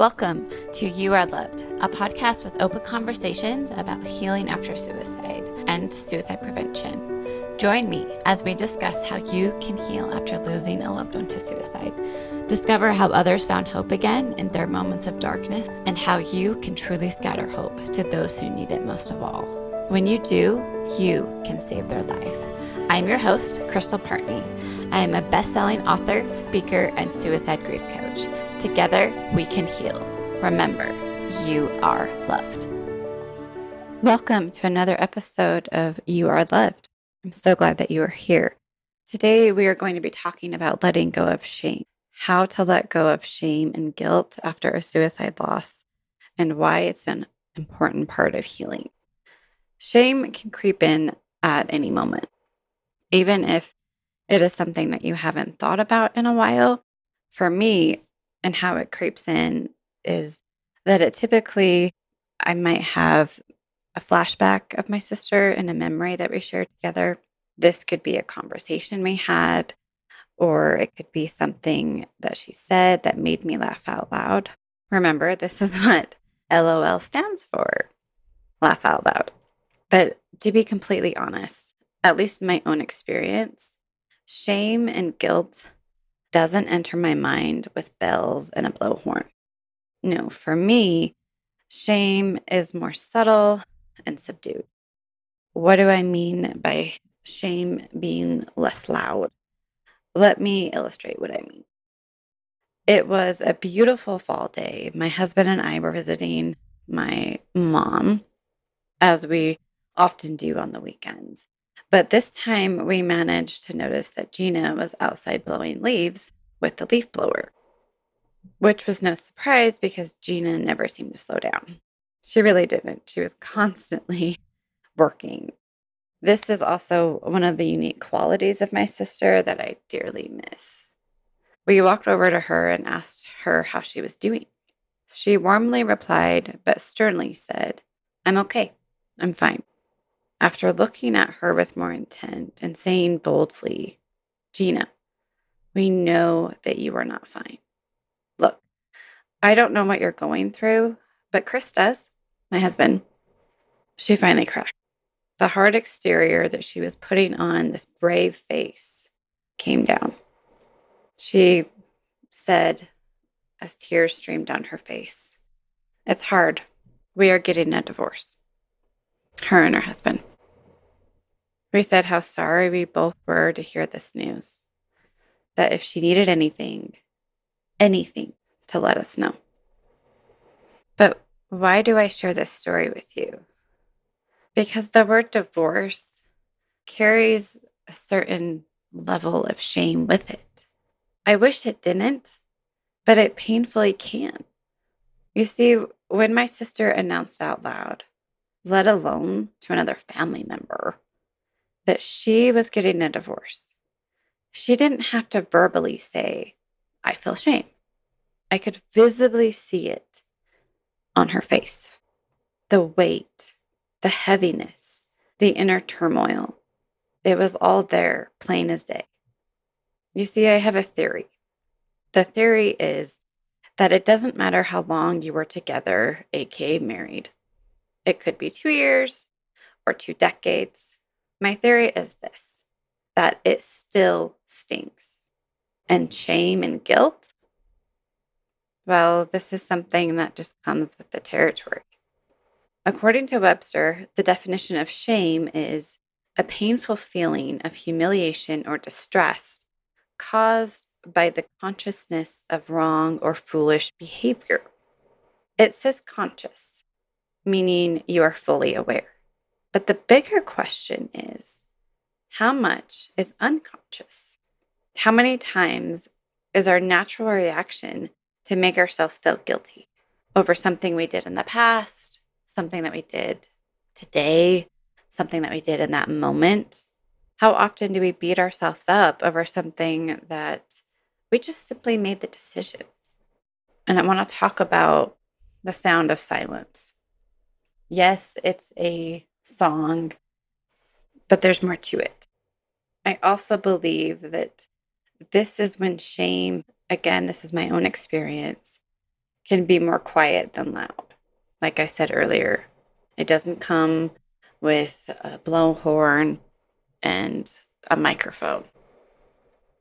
Welcome to You Are Loved, a podcast with open conversations about healing after suicide and suicide prevention. Join me as we discuss how you can heal after losing a loved one to suicide. Discover how others found hope again in their moments of darkness and how you can truly scatter hope to those who need it most of all. When you do, you can save their life. I'm your host, Crystal Partney. I am a best selling author, speaker, and suicide grief coach. Together, we can heal. Remember, you are loved. Welcome to another episode of You Are Loved. I'm so glad that you are here. Today, we are going to be talking about letting go of shame, how to let go of shame and guilt after a suicide loss, and why it's an important part of healing. Shame can creep in at any moment, even if it is something that you haven't thought about in a while. For me, and how it creeps in is that it typically, I might have a flashback of my sister and a memory that we shared together. This could be a conversation we had, or it could be something that she said that made me laugh out loud. Remember, this is what LOL stands for laugh out loud. But to be completely honest, at least in my own experience, shame and guilt doesn't enter my mind with bells and a blowhorn. No, for me, shame is more subtle and subdued. What do I mean by shame being less loud? Let me illustrate what I mean. It was a beautiful fall day. My husband and I were visiting my mom, as we often do on the weekends. But this time we managed to notice that Gina was outside blowing leaves with the leaf blower, which was no surprise because Gina never seemed to slow down. She really didn't. She was constantly working. This is also one of the unique qualities of my sister that I dearly miss. We walked over to her and asked her how she was doing. She warmly replied, but sternly said, I'm okay. I'm fine. After looking at her with more intent and saying boldly, Gina, we know that you are not fine. Look, I don't know what you're going through, but Chris does, my husband. She finally cracked. The hard exterior that she was putting on, this brave face, came down. She said as tears streamed down her face, It's hard. We are getting a divorce. Her and her husband. We said how sorry we both were to hear this news that if she needed anything, anything, to let us know. But why do I share this story with you? Because the word divorce carries a certain level of shame with it. I wish it didn't, but it painfully can. You see, when my sister announced out loud, let alone to another family member, that she was getting a divorce, she didn't have to verbally say, I feel shame. I could visibly see it on her face the weight, the heaviness, the inner turmoil. It was all there, plain as day. You see, I have a theory. The theory is that it doesn't matter how long you were together, aka married. It could be two years or two decades. My theory is this that it still stings. And shame and guilt, well, this is something that just comes with the territory. According to Webster, the definition of shame is a painful feeling of humiliation or distress caused by the consciousness of wrong or foolish behavior. It says conscious, meaning you are fully aware. But the bigger question is how much is unconscious? How many times is our natural reaction to make ourselves feel guilty over something we did in the past, something that we did today, something that we did in that moment? How often do we beat ourselves up over something that we just simply made the decision? And I want to talk about the sound of silence. Yes, it's a song but there's more to it. I also believe that this is when shame, again, this is my own experience, can be more quiet than loud. Like I said earlier, it doesn't come with a blowhorn and a microphone.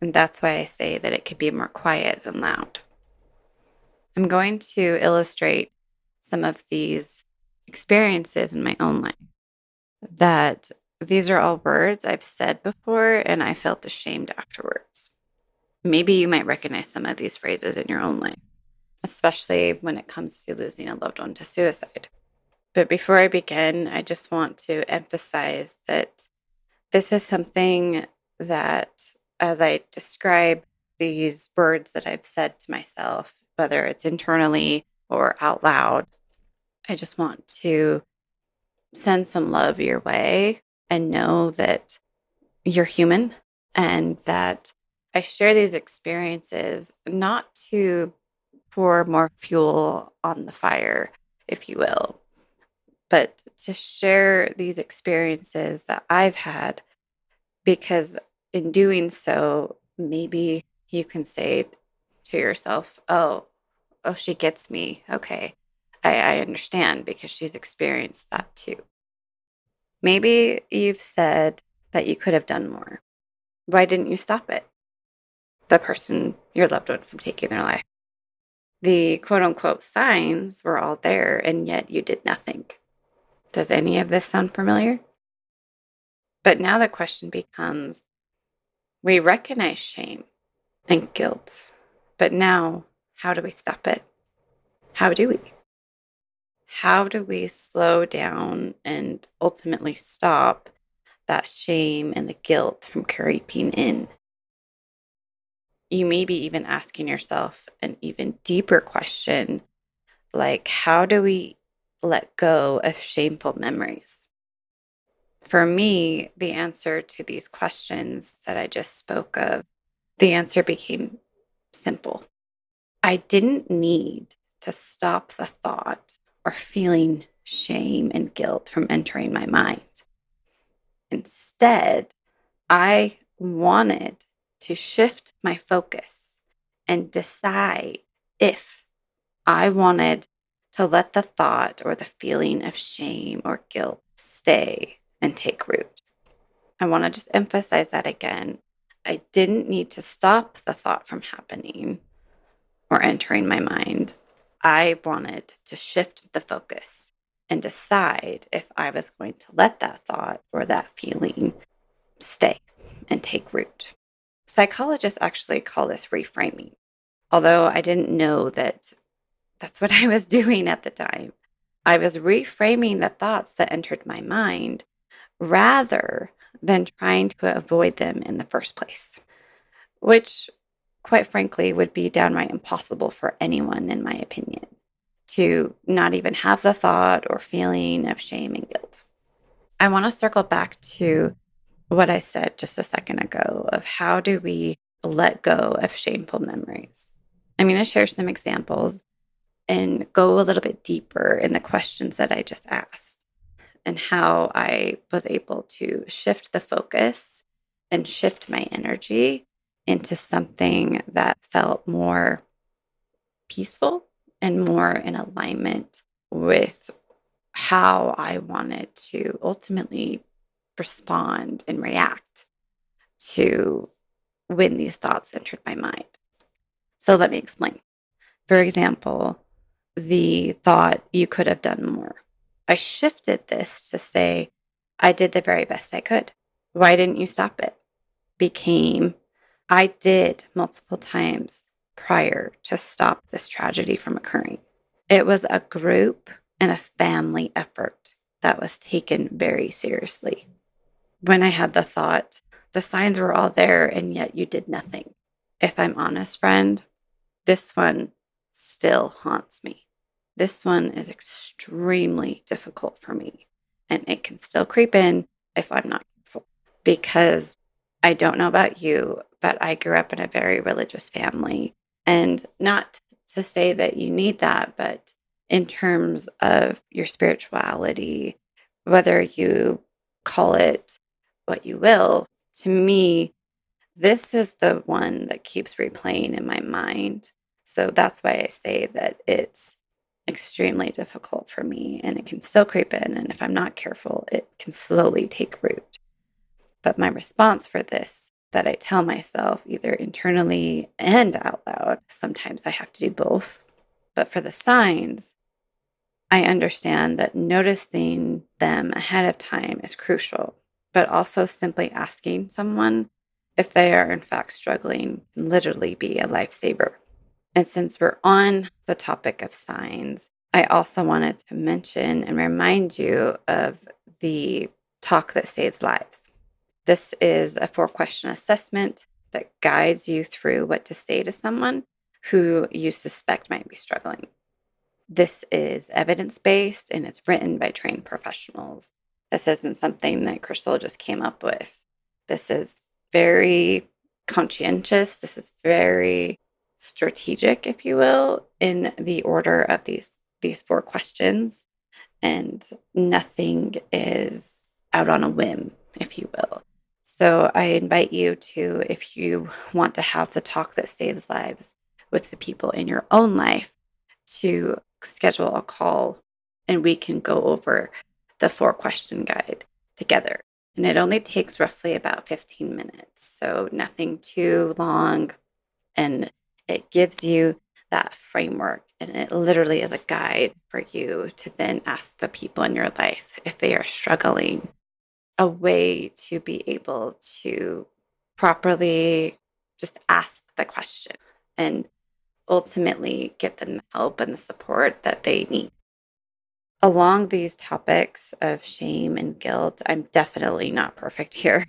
And that's why I say that it can be more quiet than loud. I'm going to illustrate some of these experiences in my own life that these are all words I've said before and I felt ashamed afterwards. Maybe you might recognize some of these phrases in your own life, especially when it comes to losing a loved one to suicide. But before I begin, I just want to emphasize that this is something that, as I describe these words that I've said to myself, whether it's internally or out loud, I just want to send some love your way and know that you're human and that I share these experiences not to pour more fuel on the fire, if you will, but to share these experiences that I've had because in doing so, maybe you can say to yourself, oh, oh, she gets me. Okay. I, I understand because she's experienced that too. Maybe you've said that you could have done more. Why didn't you stop it? The person, your loved one, from taking their life. The quote unquote signs were all there, and yet you did nothing. Does any of this sound familiar? But now the question becomes we recognize shame and guilt, but now how do we stop it? How do we? How do we slow down and ultimately stop that shame and the guilt from creeping in? You may be even asking yourself an even deeper question like, how do we let go of shameful memories? For me, the answer to these questions that I just spoke of, the answer became simple. I didn't need to stop the thought or feeling shame and guilt from entering my mind. Instead, I wanted to shift my focus and decide if I wanted to let the thought or the feeling of shame or guilt stay and take root. I want to just emphasize that again. I didn't need to stop the thought from happening or entering my mind. I wanted to shift the focus and decide if I was going to let that thought or that feeling stay and take root. Psychologists actually call this reframing, although I didn't know that that's what I was doing at the time. I was reframing the thoughts that entered my mind rather than trying to avoid them in the first place, which quite frankly, would be downright impossible for anyone, in my opinion, to not even have the thought or feeling of shame and guilt. I want to circle back to what I said just a second ago of how do we let go of shameful memories. I'm going to share some examples and go a little bit deeper in the questions that I just asked and how I was able to shift the focus and shift my energy into something that felt more peaceful and more in alignment with how I wanted to ultimately respond and react to when these thoughts entered my mind. So let me explain. For example, the thought, you could have done more. I shifted this to say, I did the very best I could. Why didn't you stop it? Became, I did multiple times prior to stop this tragedy from occurring. It was a group and a family effort that was taken very seriously. When I had the thought, the signs were all there and yet you did nothing. If I'm honest, friend, this one still haunts me. This one is extremely difficult for me and it can still creep in if I'm not careful because I don't know about you, but I grew up in a very religious family. And not to say that you need that, but in terms of your spirituality, whether you call it what you will, to me, this is the one that keeps replaying in my mind. So that's why I say that it's extremely difficult for me and it can still creep in. And if I'm not careful, it can slowly take root. But my response for this that I tell myself either internally and out loud, sometimes I have to do both. But for the signs, I understand that noticing them ahead of time is crucial, but also simply asking someone if they are in fact struggling can literally be a lifesaver. And since we're on the topic of signs, I also wanted to mention and remind you of the talk that saves lives. This is a four question assessment that guides you through what to say to someone who you suspect might be struggling. This is evidence based and it's written by trained professionals. This isn't something that Crystal just came up with. This is very conscientious. This is very strategic, if you will, in the order of these these four questions. And nothing is out on a whim, if you will. So I invite you to, if you want to have the talk that saves lives with the people in your own life, to schedule a call and we can go over the four question guide together. And it only takes roughly about 15 minutes. So nothing too long. And it gives you that framework and it literally is a guide for you to then ask the people in your life if they are struggling a way to be able to properly just ask the question and ultimately get them the help and the support that they need. Along these topics of shame and guilt, I'm definitely not perfect here.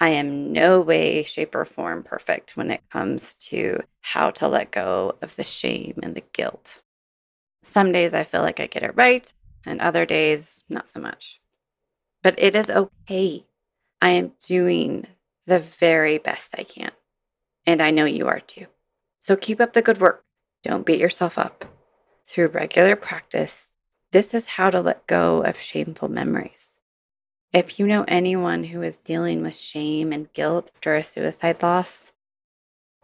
I am no way, shape, or form perfect when it comes to how to let go of the shame and the guilt. Some days I feel like I get it right, and other days, not so much. But it is okay. I am doing the very best I can. And I know you are too. So keep up the good work. Don't beat yourself up. Through regular practice, this is how to let go of shameful memories. If you know anyone who is dealing with shame and guilt after a suicide loss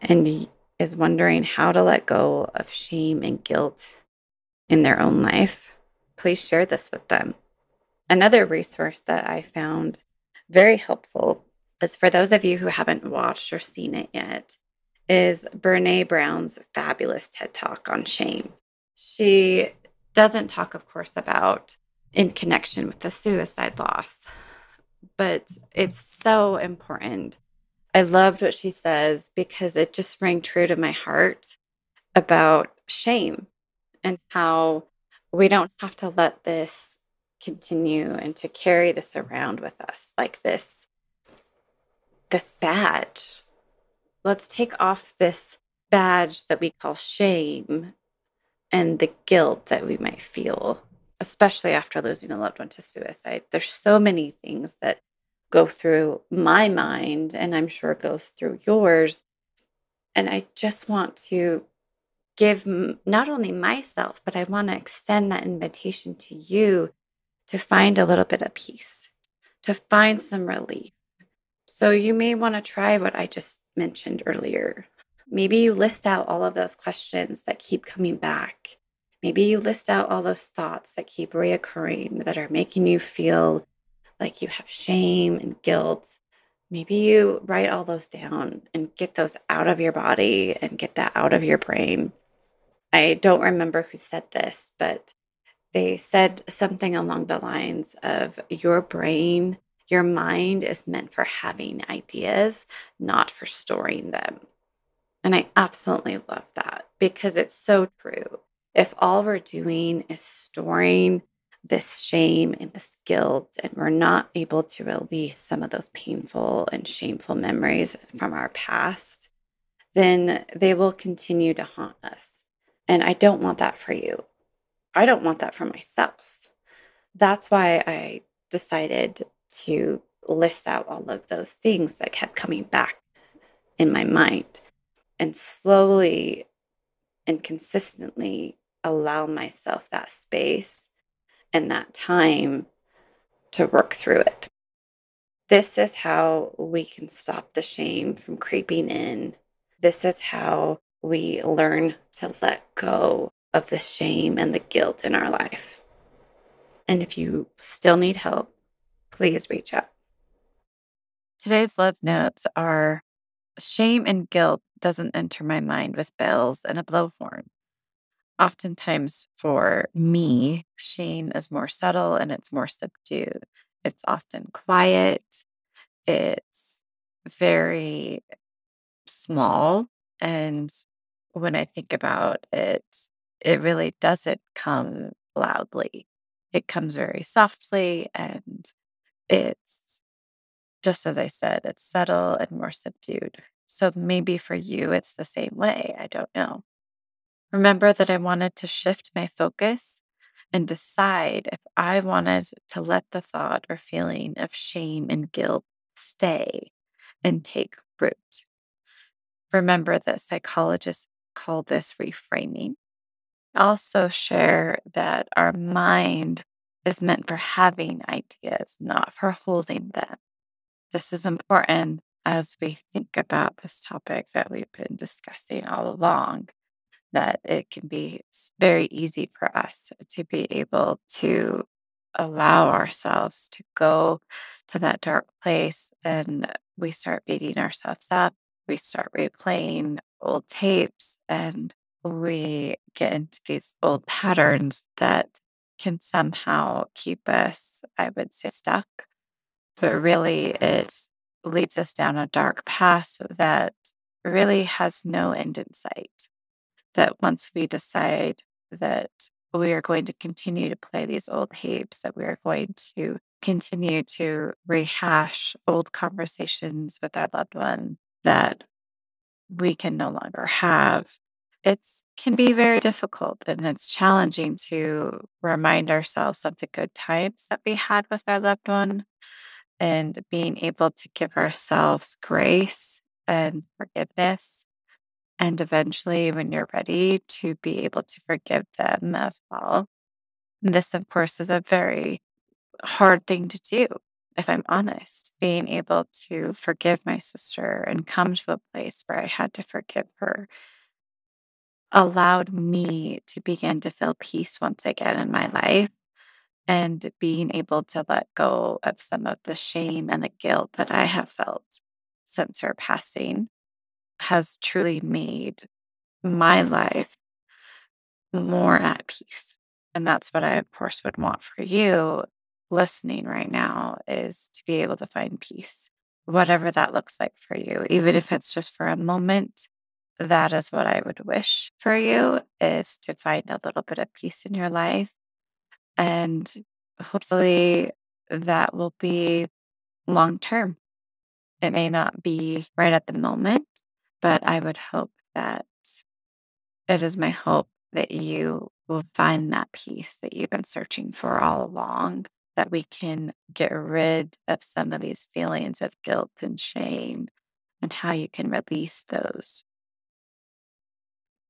and is wondering how to let go of shame and guilt in their own life, please share this with them. Another resource that I found very helpful is for those of you who haven't watched or seen it yet, is Brene Brown's fabulous TED Talk on shame. She doesn't talk, of course, about in connection with the suicide loss. But it's so important. I loved what she says because it just rang true to my heart about shame and how we don't have to let this continue and to carry this around with us like this this badge let's take off this badge that we call shame and the guilt that we might feel especially after losing a loved one to suicide. There's so many things that go through my mind, and I'm sure goes through yours. And I just want to give not only myself, but I want to extend that invitation to you to find a little bit of peace, to find some relief. So you may want to try what I just mentioned earlier. Maybe you list out all of those questions that keep coming back Maybe you list out all those thoughts that keep reoccurring that are making you feel like you have shame and guilt. Maybe you write all those down and get those out of your body and get that out of your brain. I don't remember who said this, but they said something along the lines of your brain, your mind is meant for having ideas, not for storing them. And I absolutely love that because it's so true if all we're doing is storing this shame and this guilt, and we're not able to release some of those painful and shameful memories from our past, then they will continue to haunt us. And I don't want that for you. I don't want that for myself. That's why I decided to list out all of those things that kept coming back in my mind and slowly and consistently allow myself that space and that time to work through it. This is how we can stop the shame from creeping in. This is how we learn to let go of the shame and the guilt in our life. And if you still need help, please reach out. Today's love notes are shame and guilt doesn't enter my mind with bells and a blowhorn. Oftentimes, for me, shame is more subtle and it's more subdued. It's often quiet, it's very small. And when I think about it, it really doesn't come loudly. It comes very softly and it's just as I said, it's subtle and more subdued. So maybe for you, it's the same way. I don't know. Remember that I wanted to shift my focus and decide if I wanted to let the thought or feeling of shame and guilt stay and take root. Remember that psychologists call this reframing. Also, share that our mind is meant for having ideas, not for holding them. This is important as we think about this topic that we've been discussing all along that it can be very easy for us to be able to allow ourselves to go to that dark place and we start beating ourselves up. We start replaying old tapes and we get into these old patterns that can somehow keep us, I would say, stuck. But really, it leads us down a dark path that really has no end in sight that once we decide that we are going to continue to play these old tapes, that we are going to continue to rehash old conversations with our loved one that we can no longer have. It can be very difficult and it's challenging to remind ourselves of the good times that we had with our loved one and being able to give ourselves grace and forgiveness and eventually, when you're ready, to be able to forgive them as well. This, of course, is a very hard thing to do, if I'm honest. Being able to forgive my sister and come to a place where I had to forgive her allowed me to begin to feel peace once again in my life and being able to let go of some of the shame and the guilt that I have felt since her passing has truly made my life more at peace. And that's what I, of course, would want for you listening right now is to be able to find peace, whatever that looks like for you, even if it's just for a moment. That is what I would wish for you is to find a little bit of peace in your life. And hopefully that will be long term. It may not be right at the moment, but I would hope that it is my hope that you will find that peace that you've been searching for all along, that we can get rid of some of these feelings of guilt and shame and how you can release those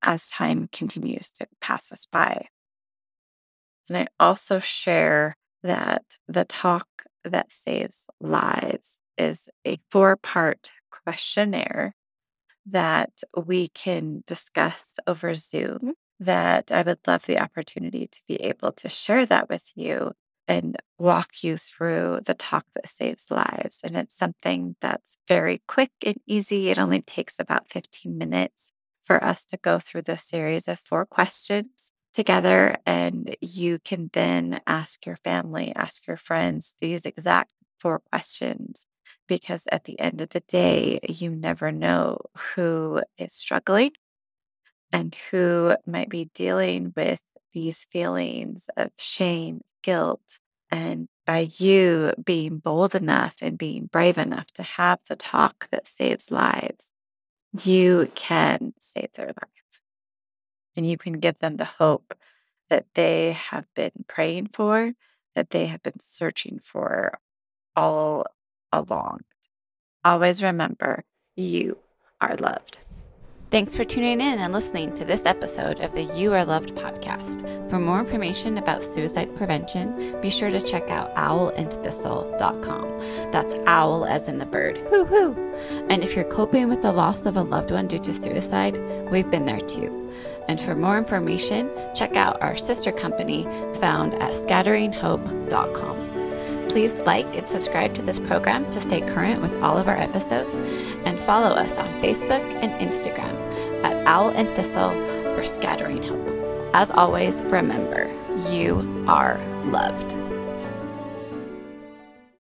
as time continues to pass us by. And I also share that the talk that saves lives is a four part questionnaire that we can discuss over Zoom that I would love the opportunity to be able to share that with you and walk you through the talk that saves lives. And it's something that's very quick and easy. It only takes about 15 minutes for us to go through the series of four questions together. And you can then ask your family, ask your friends these exact four questions because at the end of the day, you never know who is struggling and who might be dealing with these feelings of shame, guilt. And by you being bold enough and being brave enough to have the talk that saves lives, you can save their life. And you can give them the hope that they have been praying for, that they have been searching for all along. Always remember you are loved. Thanks for tuning in and listening to this episode of the You Are Loved podcast. For more information about suicide prevention, be sure to check out owlandthistle.com. That's owl as in the bird. Hoo hoo. And if you're coping with the loss of a loved one due to suicide, we've been there too. And for more information, check out our sister company found at scatteringhope.com. Please like and subscribe to this program to stay current with all of our episodes, and follow us on Facebook and Instagram at Owl and Thistle or Scattering Hope. As always, remember, you are loved.